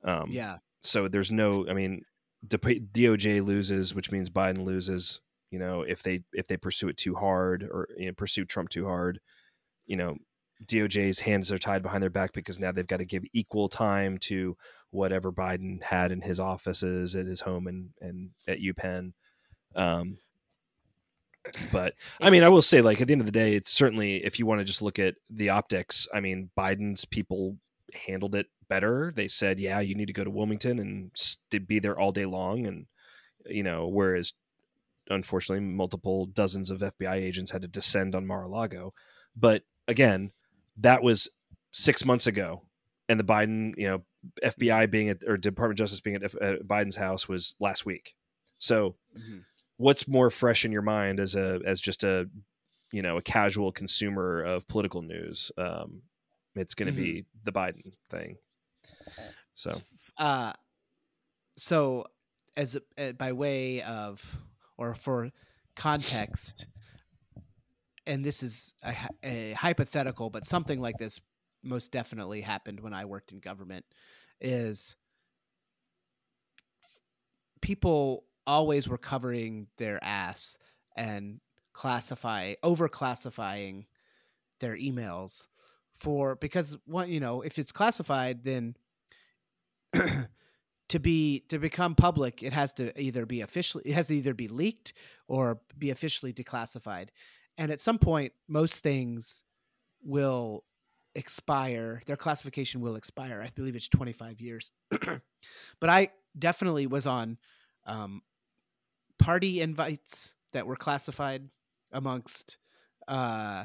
Um, yeah. So there's no, I mean, the DOJ loses, which means Biden loses. You know, if they if they pursue it too hard or you know, pursue Trump too hard, you know, DOJ's hands are tied behind their back because now they've got to give equal time to whatever Biden had in his offices at his home and and at UPenn. Um, but I mean, I will say, like at the end of the day, it's certainly if you want to just look at the optics. I mean, Biden's people handled it better. They said, "Yeah, you need to go to Wilmington and st- be there all day long," and you know, whereas unfortunately, multiple dozens of FBI agents had to descend on Mar-a-Lago. But again, that was six months ago, and the Biden, you know, FBI being at or Department of Justice being at, F- at Biden's house was last week. So Mhm. What's more fresh in your mind as a as just a you know a casual consumer of political news um It's going to Mhm. be the Biden thing. So uh so as a, uh, by way of or for context and this is a, a hypothetical but something like this most definitely happened when i worked in government is people always were covering their ass and classify over classifying their emails for because one you know if it's classified then to be to become public it has to either be officially it has to either be leaked or be officially declassified. And at some point most things will expire their classification will expire. I believe it's 25 years. But i definitely was on um, party invites that were classified amongst uh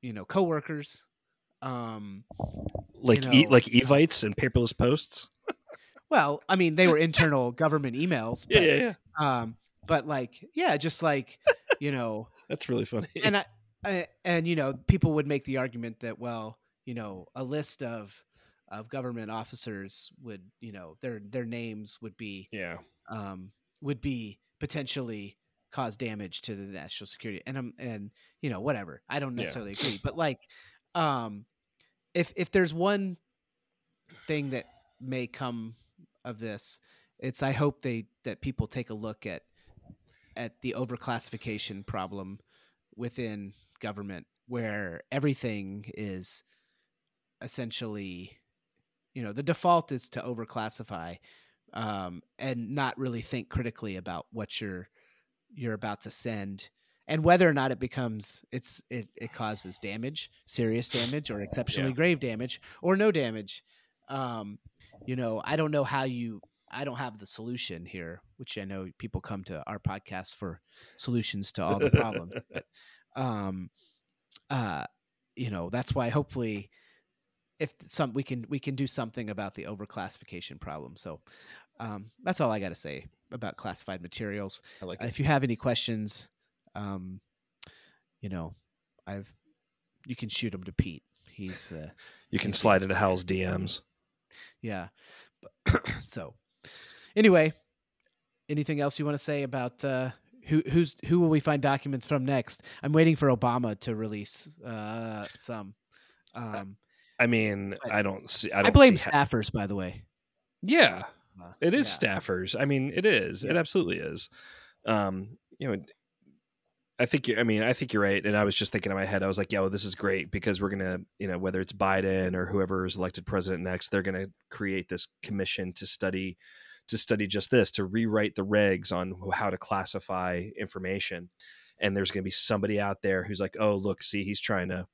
you know coworkers um like know, e- like evites and paperless posts. well i mean they were internal government emails Yeah, but, yeah, yeah. um but like yeah just like you know That's really funny. and I, I and you know people would make the argument that well you know a list of of government officers would you know their their names would be yeah, um would be potentially cause damage to the national security and um and you know whatever i don't Yeah. necessarily agree but like um if if there's one thing that may come of this it's i hope they that people take a look at at the overclassification problem within government where everything is essentially you know the default is to overclassify um, and not really think critically about what you're you're about to send and whether or not it becomes it's it, it causes damage serious damage or exceptionally Yeah. grave damage or no damage um, you know i don't know how you i don't have the solution here which i know people come to our podcast for solutions to all the problems but um uh you know that's why hopefully if some we can we can do something about the overclassification problem so um that's all i got to say about classified materials. I like Uh, it. if you have any questions um you know i've you can shoot them to pete. He's uh You can slide into Hal's DMs. yeah. But- so anyway anything else you want to say about uh who who's who will we find documents from next? I'm waiting for obama to release uh some. Um I mean, I don't see. I, i, don't blame see how- staffers by the way. Yeah, Uh, it is yeah. staffers. I mean, it is. It absolutely is. Um, you know, I think you I mean, I think you're right. And I was just thinking in my head, I was like, yeah, well, this is great because we're gonna, you know, whether it's Biden or whoever is elected president next, they're gonna create this commission to study to study just this, to rewrite the regs on how to classify information. And there's gonna be somebody out there who's like, oh, look, see, he's trying to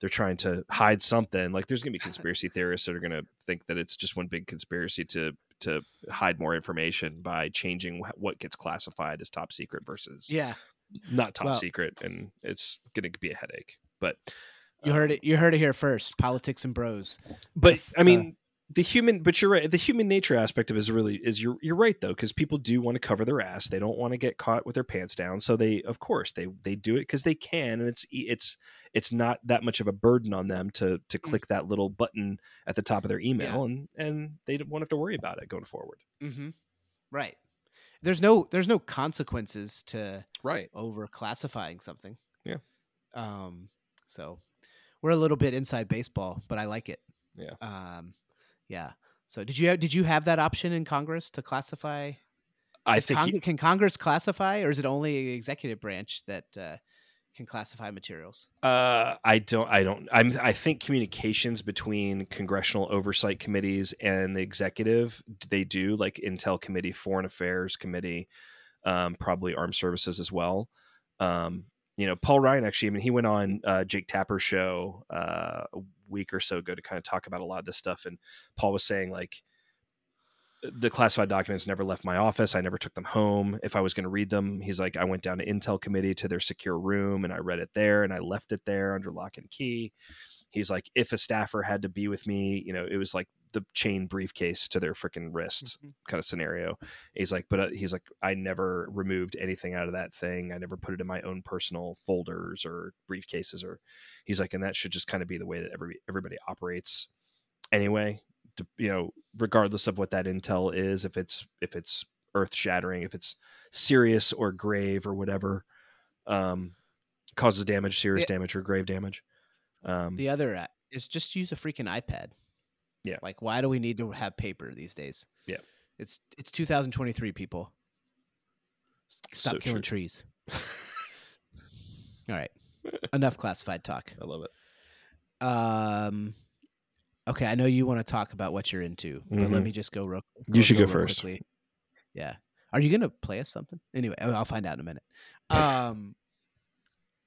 they're trying to hide something. Like there's gonna be conspiracy theorists that are gonna think that it's just one big conspiracy to to hide more information by changing wh- what gets classified as top secret versus yeah not top Well- secret, and it's going to be a headache. But you heard um, it you heard it here first politics and bros But I mean, the human. But you're right. The human nature aspect of it is really is you're you're right though, because people do want to cover their ass. They don't want to get caught with their pants down. So they, of course, they they do it because they can, and it's it's it's not that much of a burden on them to to click that little button at the top of their email, and and they don't- won't have to worry about it going forward. mm-hmm. right there's no there's no consequences to Right. over classifying something Yeah. um so we're a little bit inside baseball but i like it Yeah. um yeah so did you have, did you have that option in congress to classify I think Cong- you- can congress classify or is it only the executive branch that uh, can classify materials Uh, I don't. I don't. I'm. I think communications between congressional oversight committees and the executive, they do like Intel Committee, Foreign Affairs Committee, um, probably Armed Services as well. Um, you know, Paul Ryan actually. I mean, he went on uh, Jake Tapper's show uh, week or so ago to kind of talk about a lot of this stuff, and Paul was saying like the classified documents never left my office. I never took them home. If I was going to read them, he's like, I went down to Intel committee to their secure room and I read it there and I left it there under lock and key. He's like if a staffer had to be with me you know it was like the chain briefcase to their freaking wrist Mhm. kind of scenario. He's like but uh, he's like i never removed anything out of that thing. I never put it in my own personal folders or briefcases or he's like and that should just kind of be the way that every everybody operates anyway to, you know regardless of what that intel is if it's if it's earth shattering if it's serious or grave or whatever um causes damage serious The- damage or grave damage um The other uh, is just use a freaking iPad. Yeah. Like, why do we need to have paper these days? Yeah. It's it's 2023, people. Stop So killing true. trees. All right. Enough classified talk. i love it Um. Okay, I know you want to talk about what you're into, but let Mhm. me just go real. You should go real first. quickly. Yeah. Are you gonna play us something? Anyway, I'll find out in a minute. Um,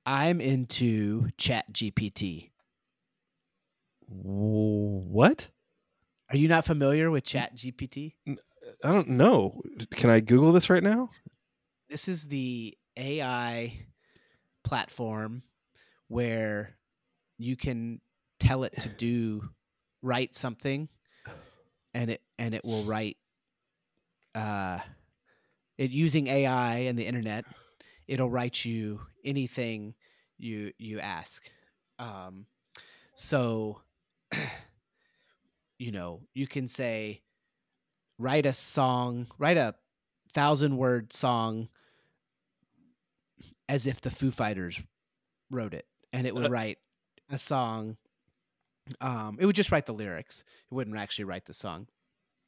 I'm into Chat GPT. what Are you not familiar with Chat GPT? i don't know can i google this right now This is the AI platform where you can tell it to do write something and it and it will write uh it using AI and the internet it'll write you anything you you ask um so you know you can say write a song write a thousand word song as if the foo fighters wrote it and it would Uh. write a song um it would just write the lyrics it wouldn't actually write the song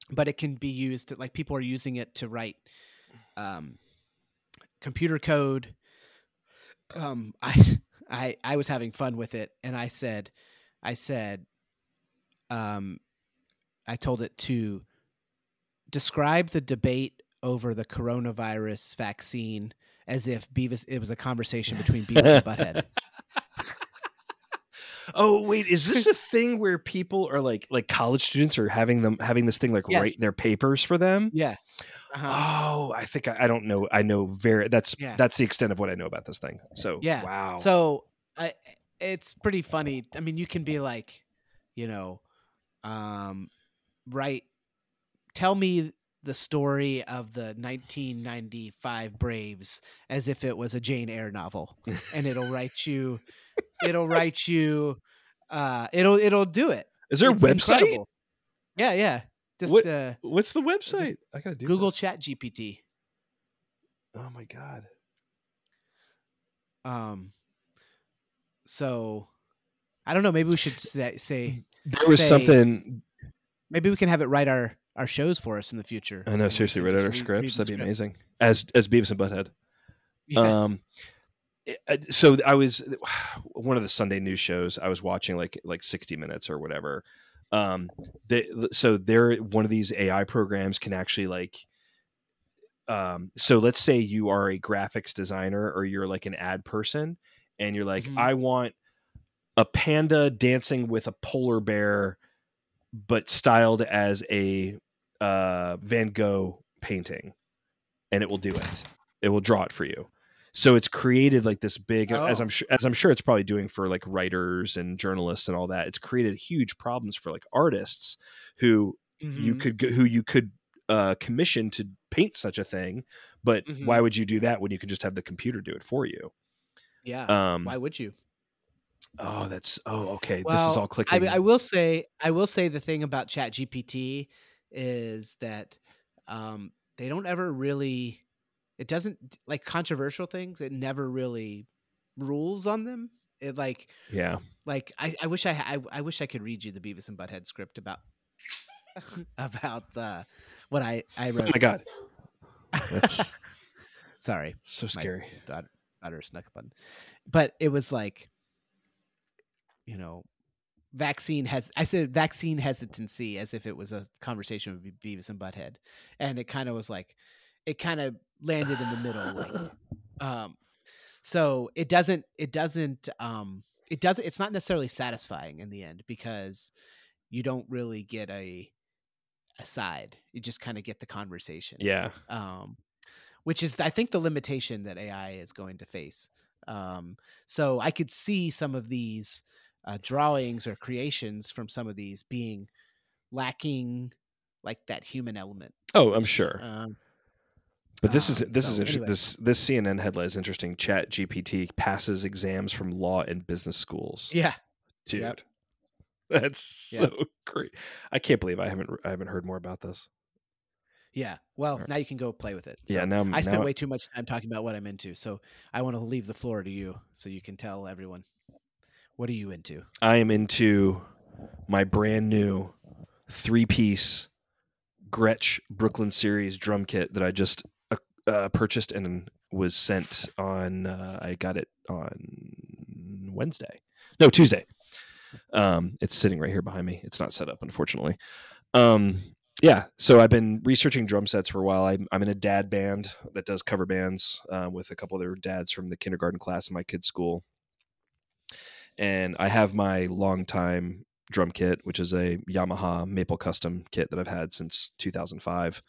but it can be used to, like people are using it to write um computer code um i i i was having fun with it and i said i said um i told it to describe the debate over the coronavirus vaccine as if beavis it was a conversation between beavis and butthead oh wait is this a thing where people are like like college students are having them having this thing like Yes. write their papers for them yeah uh-huh. oh i think I, I don't know i know very that's Yeah. that's the extent of what i know about this thing so Yeah. wow So I, it's pretty funny. I mean, you can be like, you know, um, right. Tell me the story of the 1995 Braves as if it was a Jane Eyre novel, and it'll write you. It'll write you. Uh, it'll it'll do it. is there a website incredible. Yeah, yeah. Just What- uh, what's the website i gotta do Google this. Chat GPT. oh my god Um. So, I don't know. Maybe we should say, say there was Say- something Maybe we can have it write our our shows for us in the future. i know seriously write out our scripts that'd be amazing as as beavis and butthead Yes. Um, so I was one of the Sunday news shows. I was watching like like sixty Minutes or whatever. Um, they, so they're one of these AI programs can actually like. Um, so let's say you are a graphics designer or you're like an ad person, and you're like, Mhm. I want a panda dancing with a polar bear, but styled as a uh, Van Gogh painting, and it will do it. It will draw it for you. So it's created like this big, as Oh. I'm sure, as I'm sure it's probably doing for like writers and journalists and all that. It's created huge problems for like artists who you Mhm. could who you could uh, commission to paint such a thing, but why Mhm. would you do that when you could just have the computer do it for you? yeah. Um, Why would you? oh, that's oh okay. this is Well, all I, clicking. mean, I will say, I will say the thing about Chat GPT is that um, they don't ever really. It doesn't like controversial things. It never really rules on them. It like yeah, like I, I wish I, I I wish I could read you the Beavis and Butthead script about about uh, what I I wrote oh my god, that's Sorry, so My scary. daughter, daughter snuck up on, but it was like, you know, vaccine has. I said vaccine hesitancy as if it was a conversation with Beavis and Butthead, and it kind of was like, it kind of landed in the middle, like, um, so it doesn't, it doesn't, um, it doesn't. It's not necessarily satisfying in the end because you don't really get a a side. You just kind of get the conversation Yeah, um, which is I think the limitation that AI is going to face. Um, so I could see some of these uh, drawings or creations from some of these being lacking like that human element. Oh, I'm sure. Um, But this is Um, this is interesting. anyway. This this CNN headline is interesting. Chat GPT passes exams from law and business schools. yeah, dude, Yep. that's Yep. so great. I can't believe I haven't I haven't heard more about this. yeah. Well, Alright. now you can go play with it. yeah, So now I spent now- way too much time talking about what I'm into, so I want to leave the floor to you, so you can tell everyone what are you into. I am into my brand new three piece Gretsch Brooklyn Series drum kit that I just uh, purchased and was sent on. Uh, I got it on Wednesday, no Tuesday. Um, it's sitting right here behind me. It's not set up, unfortunately. Um, yeah, so I've been researching drum sets for a while. I'm, I'm in a dad band that does cover bands uh, with a couple other dads from the kindergarten class in my kids' school and I have my longtime drum kit, which is a Yamaha Maple Custom kit that I've had since 2005,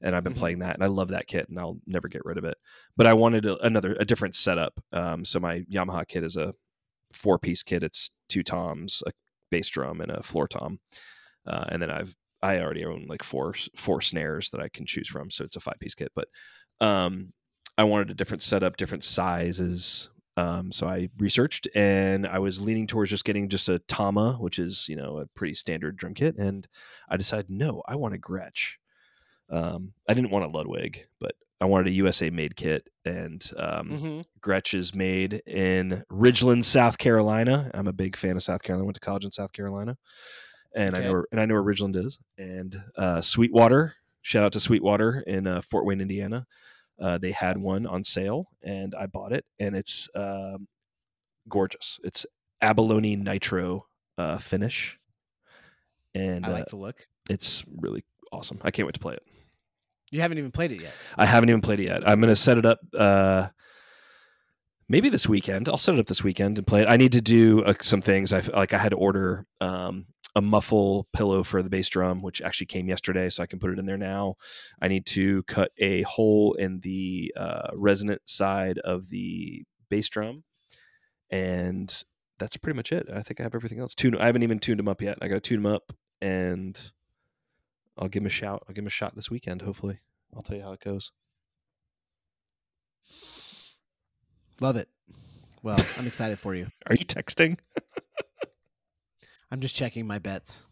and I've been Mhm. playing that, and I love that kit, and I'll never get rid of it. But I wanted a, another, a different setup. Um, so my Yamaha kit is a four piece kit. It's two toms, a bass drum, and a floor tom, uh, and then I've I already own like four four snares that I can choose from, so it's a five piece kit. But um, I wanted a different setup, different sizes. Um, so I researched and I was leaning towards just getting just a Tama, which is, you know, a pretty standard drum kit. And I decided, no, I want a Gretsch. Um, I didn't want a Ludwig, but I wanted a USA made kit. And um, Mm-hmm. Gretsch is made in Ridgeland, South Carolina. I'm a big fan of South Carolina. I went to college in South Carolina, and I know where, and I know where Ridgeland is. And uh, Sweetwater, shout out to Sweetwater in uh, Fort Wayne, Indiana. Uh, they had one on sale, and I bought it, and it's um, gorgeous. It's abalone nitro uh, finish, and I uh, like the look. it's really awesome. I can't wait to play it. You haven't even played it yet. I haven't even played it yet. I'm gonna set it up. Uh, maybe this weekend. I'll set it up this weekend and play it. I need to do uh, some things. I like. I had to order um, a muffle pillow for the bass drum, which actually came yesterday, so I can put it in there now. I need to cut a hole in the uh, resonant side of the bass drum, and that's pretty much it. I think I have everything else. Tune. I haven't even tuned them up yet. I got to tune them up, and I'll give him a shout. I'll give him a shot this weekend. Hopefully, I'll tell you how it goes. Love it. Well, I'm excited for you. Are you texting? I'm just checking my bets.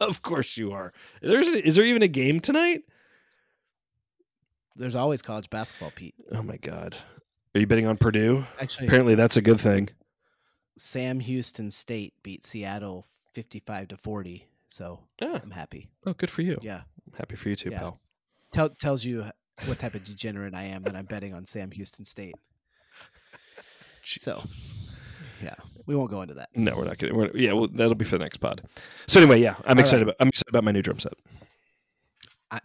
Of course you are. There's is there even a game tonight? There's always college basketball, Pete. Oh my god. Are you betting on Purdue? Actually, Apparently that's a good thing. Sam Houston State beat Seattle 55 to 40. So Yeah. I'm happy. Oh, good for you. Yeah. I'm happy for you too, Yeah. pal. Tell, tells you what type of degenerate I am that I'm betting on Sam Houston State. So- Yeah. We won't go into that. No, we're not gonna. We're, yeah, well, that'll be for the next pod. So anyway, yeah, I'm All excited right. about. I'm excited about my new drum set. I,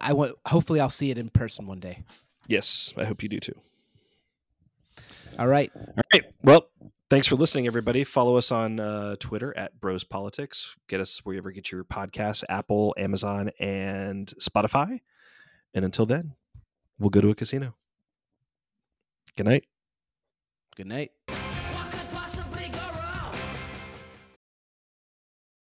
I want hopefully I'll see it in person one day. Yes, I hope you do too. All right. All right. Well, thanks for listening, everybody. Follow us on uh, Twitter at Bros Politics. Get us wherever you get your podcasts: Apple, Amazon, and Spotify. And until then, we'll go to a casino. Good night. Good night.